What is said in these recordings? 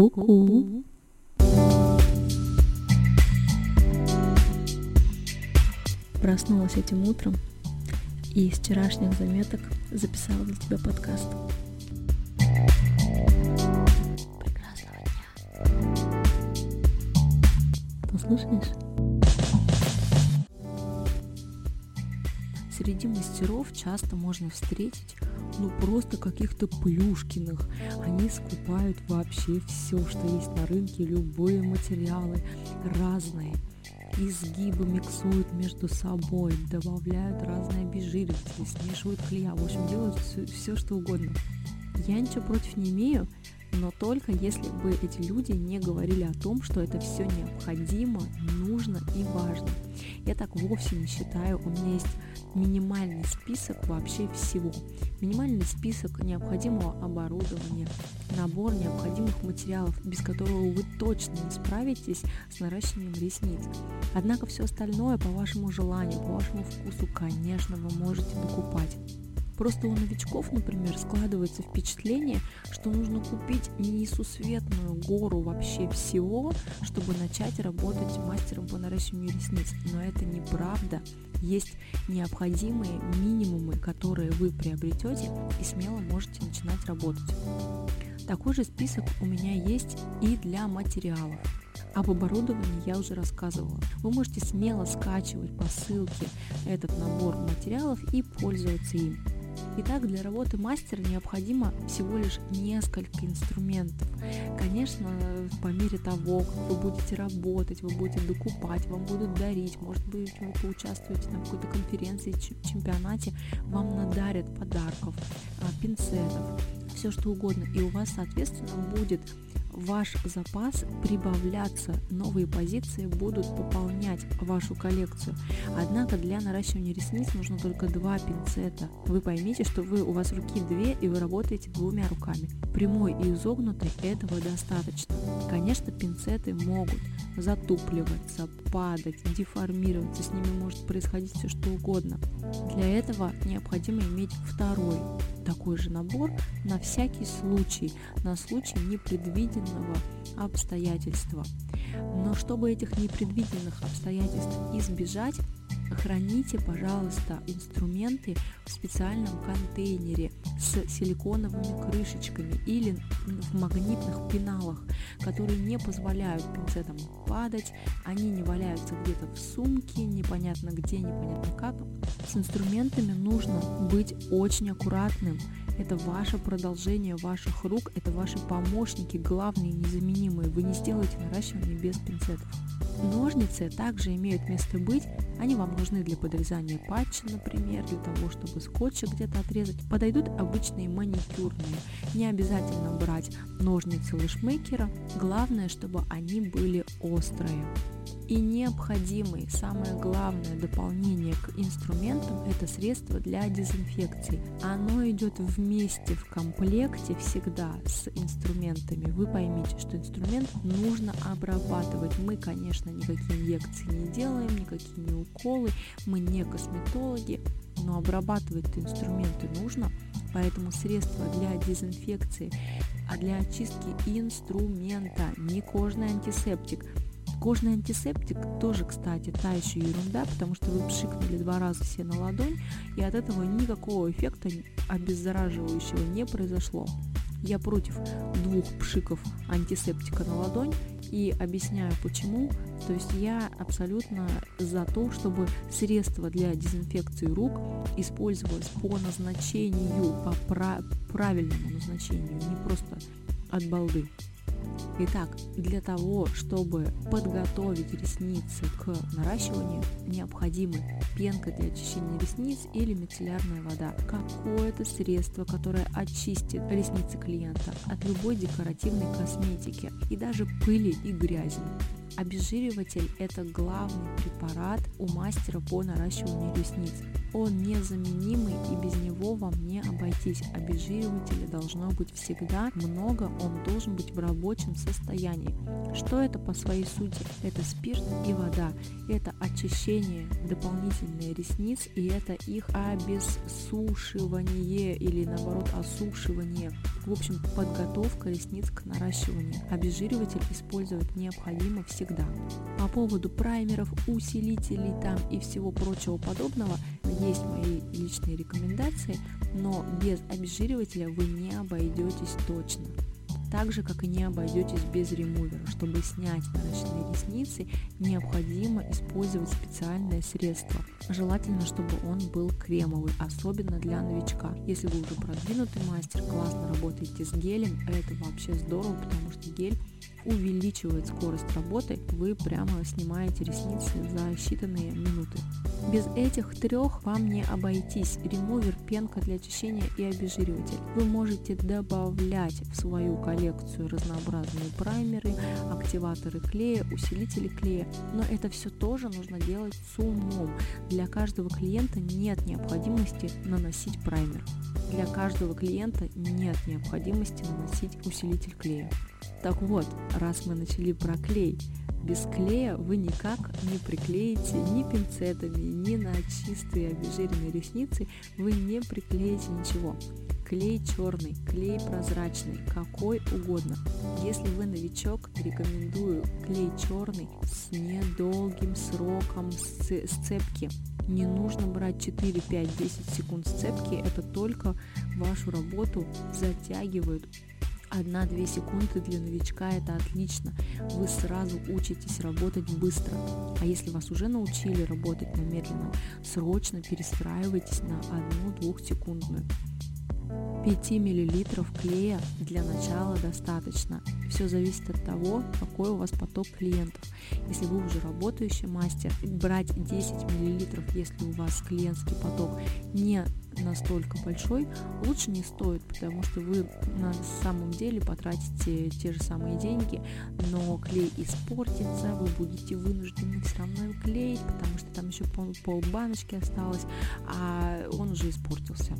Ку-ку. Проснулась этим утром и из вчерашних заметок записала для тебя подкаст. Прекрасного дня. Послушаешь? Среди мастеров часто можно встретить ну просто каких-то плюшкиных. Они скупают вообще все, что есть на рынке, любые материалы разные изгибы миксуют между собой, добавляют разные обезжириватели, смешивают клея, в общем, делают все, все что угодно. Я ничего против не имею, но только если бы эти люди не говорили о том, что это все необходимо, нужно и важно. Я так вовсе не считаю, у меня есть минимальный список вообще всего. Минимальный список необходимого оборудования, набор необходимых материалов, без которого вы точно не справитесь с наращиванием ресниц. Однако все остальное по вашему желанию, по вашему вкусу, конечно, вы можете покупать. Просто у новичков, например, складывается впечатление, что нужно купить несусветную гору вообще всего, чтобы начать работать мастером по наращиванию ресниц. Но это неправда. Есть необходимые минимумы, которые вы приобретете и смело можете начинать работать. Такой же список у меня есть и для материалов. Об оборудовании я уже рассказывала. Вы можете смело скачивать по ссылке этот набор материалов и пользоваться им. Итак, для работы мастера необходимо всего лишь несколько инструментов. Конечно, по мере того, как вы будете работать, вы будете докупать, вам будут дарить, может быть, вы поучаствуете на какой-то конференции, чемпионате, вам надарят подарков, а, пинцетов, все что угодно, и у вас, соответственно, будет ваш запас прибавляться, новые позиции будут пополнять вашу коллекцию. Однако для наращивания ресниц нужно только два пинцета. Вы поймите, что вы, у вас руки две и вы работаете двумя руками. Прямой и изогнутой этого достаточно. Конечно, пинцеты могут затупливаться, падать, деформироваться, с ними может происходить все что угодно. Для этого необходимо иметь второй такой же набор на всякий случай, на случай непредвиденного обстоятельства. Но чтобы этих непредвиденных обстоятельств избежать, Храните, пожалуйста, инструменты в специальном контейнере с силиконовыми крышечками или в магнитных пеналах, которые не позволяют пинцетам падать, они не валяются где-то в сумке, непонятно где, непонятно как. С инструментами нужно быть очень аккуратным. Это ваше продолжение ваших рук, это ваши помощники, главные, незаменимые. Вы не сделаете наращивание без пинцетов. Ножницы также имеют место быть, они вам нужны для подрезания патча, например, для того, чтобы скотча где-то отрезать. Подойдут обычные маникюрные. Не обязательно брать ножницы лэшмейкера, главное, чтобы они были острые. И необходимый, самое главное дополнение к инструментам – это средство для дезинфекции. Оно идет вместе в комплекте всегда с инструментами. Вы поймите, что инструмент нужно обрабатывать. Мы, конечно, никакие инъекции не делаем, никакие не уколы, мы не косметологи, но обрабатывать инструменты нужно, поэтому средства для дезинфекции, а для очистки инструмента, не кожный антисептик – Кожный антисептик тоже, кстати, та еще ерунда, потому что вы пшикнули два раза все на ладонь, и от этого никакого эффекта обеззараживающего не произошло. Я против двух пшиков антисептика на ладонь и объясняю почему. То есть я абсолютно за то, чтобы средство для дезинфекции рук использовалось по назначению, по правильному назначению, не просто от балды. Итак, для того, чтобы подготовить ресницы к наращиванию, необходимы пенка для очищения ресниц или мицеллярная вода. Какое-то средство, которое очистит ресницы клиента от любой декоративной косметики и даже пыли и грязи. Обезжириватель – это главный препарат у мастера по наращиванию ресниц. Он незаменимый и без него вам не обойтись. Обезжиривателя должно быть всегда много, он должен быть в рабочем состоянии. Что это по своей сути? Это спирт и вода. Это очищение дополнительные ресниц и это их обессушивание или наоборот осушивание. В общем, подготовка ресниц к наращиванию. Обезжириватель использовать необходимо всегда. По поводу праймеров, усилителей там и всего прочего подобного, есть мои личные рекомендации, но без обезжиривателя вы не обойдетесь точно так же, как и не обойдетесь без ремувера. Чтобы снять наращенные ресницы, необходимо использовать специальное средство. Желательно, чтобы он был кремовый, особенно для новичка. Если вы уже продвинутый мастер, классно работаете с гелем, это вообще здорово, потому что гель увеличивает скорость работы, вы прямо снимаете ресницы за считанные минуты. Без этих трех вам не обойтись. Ремувер, пенка для очищения и обезжириватель. Вы можете добавлять в свою коллекцию разнообразные праймеры, активаторы клея, усилители клея, но это все тоже нужно делать с умом. Для каждого клиента нет необходимости наносить праймер. Для каждого клиента нет необходимости наносить усилитель клея. Так вот, раз мы начали про клей, без клея вы никак не приклеите ни пинцетами, ни на чистые обезжиренные ресницы вы не приклеите ничего. Клей черный, клей прозрачный, какой угодно. Если вы новичок, рекомендую клей черный с недолгим сроком сцепки. Не нужно брать 4, 5, 10 секунд сцепки, это только вашу работу затягивает 1-2 секунды для новичка это отлично. Вы сразу учитесь работать быстро. А если вас уже научили работать на медленном, срочно перестраивайтесь на 1-2 секундную. 5 мл клея для начала достаточно. Все зависит от того, какой у вас поток клиентов. Если вы уже работающий мастер, брать 10 мл, если у вас клиентский поток не настолько большой, лучше не стоит, потому что вы на самом деле потратите те же самые деньги, но клей испортится, вы будете вынуждены все равно клеить, потому что еще пол, пол баночки осталось, а он уже испортился.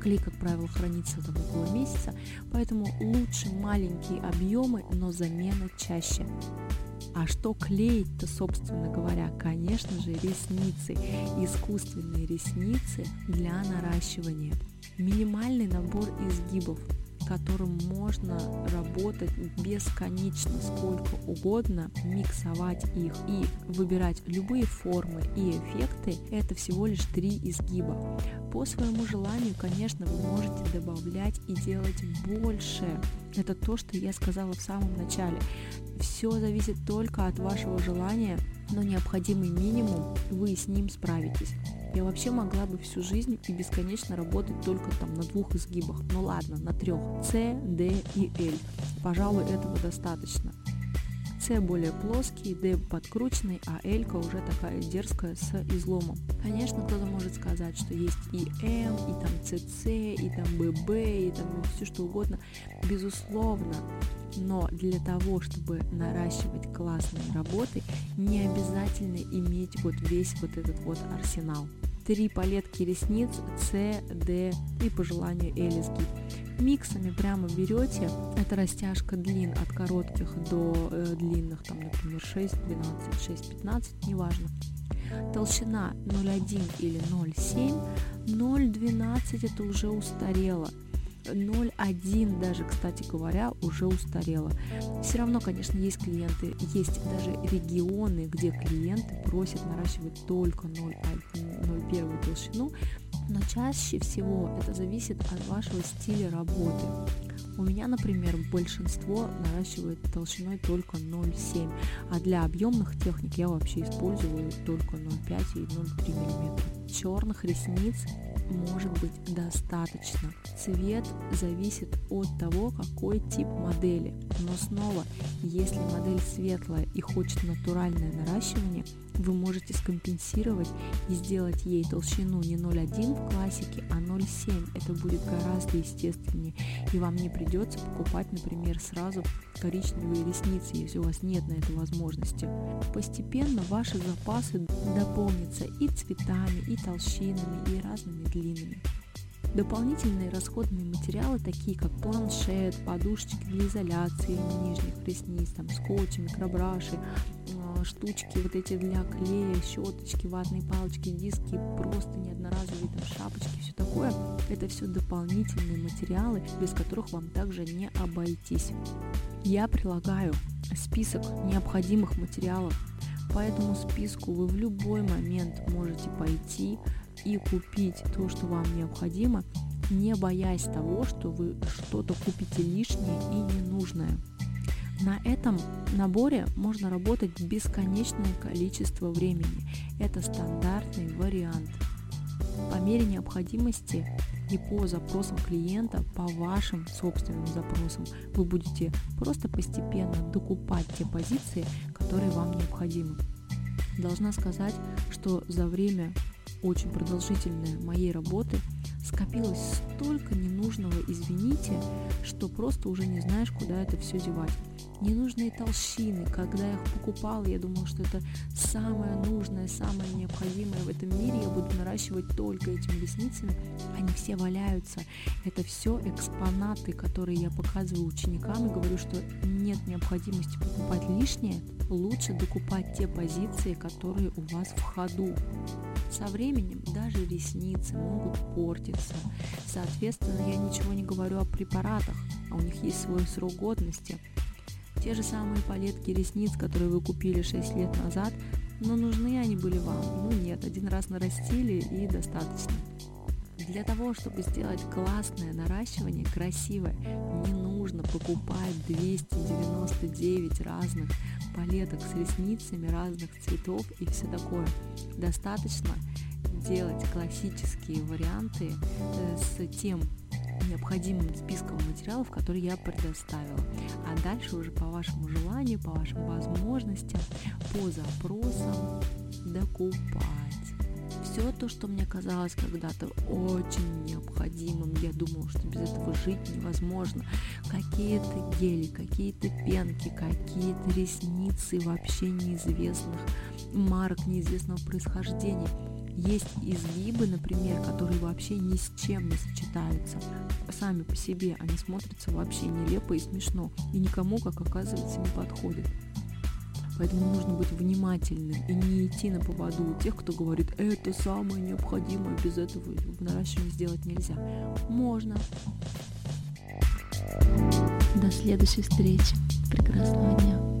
Клей, как правило, хранится там около месяца, поэтому лучше маленькие объемы, но замена чаще. А что клеить-то, собственно говоря? Конечно же, ресницы. Искусственные ресницы для наращивания. Минимальный набор изгибов которым можно работать бесконечно, сколько угодно, миксовать их и выбирать любые формы и эффекты, это всего лишь три изгиба. По своему желанию, конечно, вы можете добавлять и делать больше. Это то, что я сказала в самом начале. Все зависит только от вашего желания, но необходимый минимум вы с ним справитесь. Я вообще могла бы всю жизнь и бесконечно работать только там на двух изгибах. Ну ладно, на трех. С, Д и L. Пожалуй, этого достаточно. С более плоский, D подкрученный, а L уже такая дерзкая с изломом. Конечно, кто-то может сказать, что есть и М, и там CC, и там BB, и там все что угодно. Безусловно, но для того, чтобы наращивать классные работы, не обязательно иметь вот весь вот этот вот арсенал. Три палетки ресниц С, Д и по желанию L изгиб. Миксами прямо берете, это растяжка длин от коротких до э, длинных, там, например, 6, 12, 6, 15, неважно. Толщина 0,1 или 0,7, 0,12 это уже устарело. 0.1 даже, кстати говоря, уже устарело. Все равно, конечно, есть клиенты, есть даже регионы, где клиенты просят наращивать только 0.1 толщину, но чаще всего это зависит от вашего стиля работы. У меня, например, большинство наращивает толщиной только 0,7, а для объемных техник я вообще использую только 0,5 и 0,3 мм. Черных ресниц может быть достаточно. Цвет зависит от того, какой тип модели. Но снова, если модель светлая и хочет натуральное наращивание, вы можете скомпенсировать и сделать ей толщину не 0,1 в классике, а 0,7. Это будет гораздо естественнее. И вам не придется покупать, например, сразу коричневые ресницы, если у вас нет на это возможности. Постепенно ваши запасы дополнятся и цветами, и толщинами, и разными длинами. Дополнительные расходные материалы, такие как планшет, подушечки для изоляции нижних ресниц, там, скотч, микробраши, штучки вот эти для клея, щеточки, ватные палочки, диски, просто не одноразовые там шапочки, все такое. Это все дополнительные материалы, без которых вам также не обойтись. Я прилагаю список необходимых материалов. По этому списку вы в любой момент можете пойти и купить то, что вам необходимо, не боясь того, что вы что-то купите лишнее и ненужное. На этом наборе можно работать бесконечное количество времени. Это стандартный вариант. По мере необходимости и по запросам клиента, по вашим собственным запросам, вы будете просто постепенно докупать те позиции, которые вам необходимы. Должна сказать, что за время очень продолжительной моей работы скопилось столько ненужного «извините», что просто уже не знаешь, куда это все девать ненужные толщины. Когда я их покупала, я думала, что это самое нужное, самое необходимое в этом мире. Я буду наращивать только этими ресницами. Они все валяются. Это все экспонаты, которые я показываю ученикам и говорю, что нет необходимости покупать лишнее. Лучше докупать те позиции, которые у вас в ходу. Со временем даже ресницы могут портиться. Соответственно, я ничего не говорю о препаратах, а у них есть свой срок годности. Те же самые палетки ресниц, которые вы купили 6 лет назад, но нужны они были вам? Ну нет, один раз нарастили и достаточно. Для того, чтобы сделать классное наращивание, красивое, не нужно покупать 299 разных палеток с ресницами разных цветов и все такое. Достаточно делать классические варианты э, с тем необходимым списком материалов, которые я предоставила. А дальше уже по вашему желанию, по вашим возможностям, по запросам докупать. Все то, что мне казалось когда-то очень необходимым, я думала, что без этого жить невозможно. Какие-то гели, какие-то пенки, какие-то ресницы вообще неизвестных марок, неизвестного происхождения – есть изгибы, например, которые вообще ни с чем не сочетаются. Сами по себе они смотрятся вообще нелепо и смешно, и никому, как оказывается, не подходят. Поэтому нужно быть внимательным и не идти на поводу у тех, кто говорит, это самое необходимое, без этого наращивание сделать нельзя. Можно. До следующей встречи. Прекрасного дня.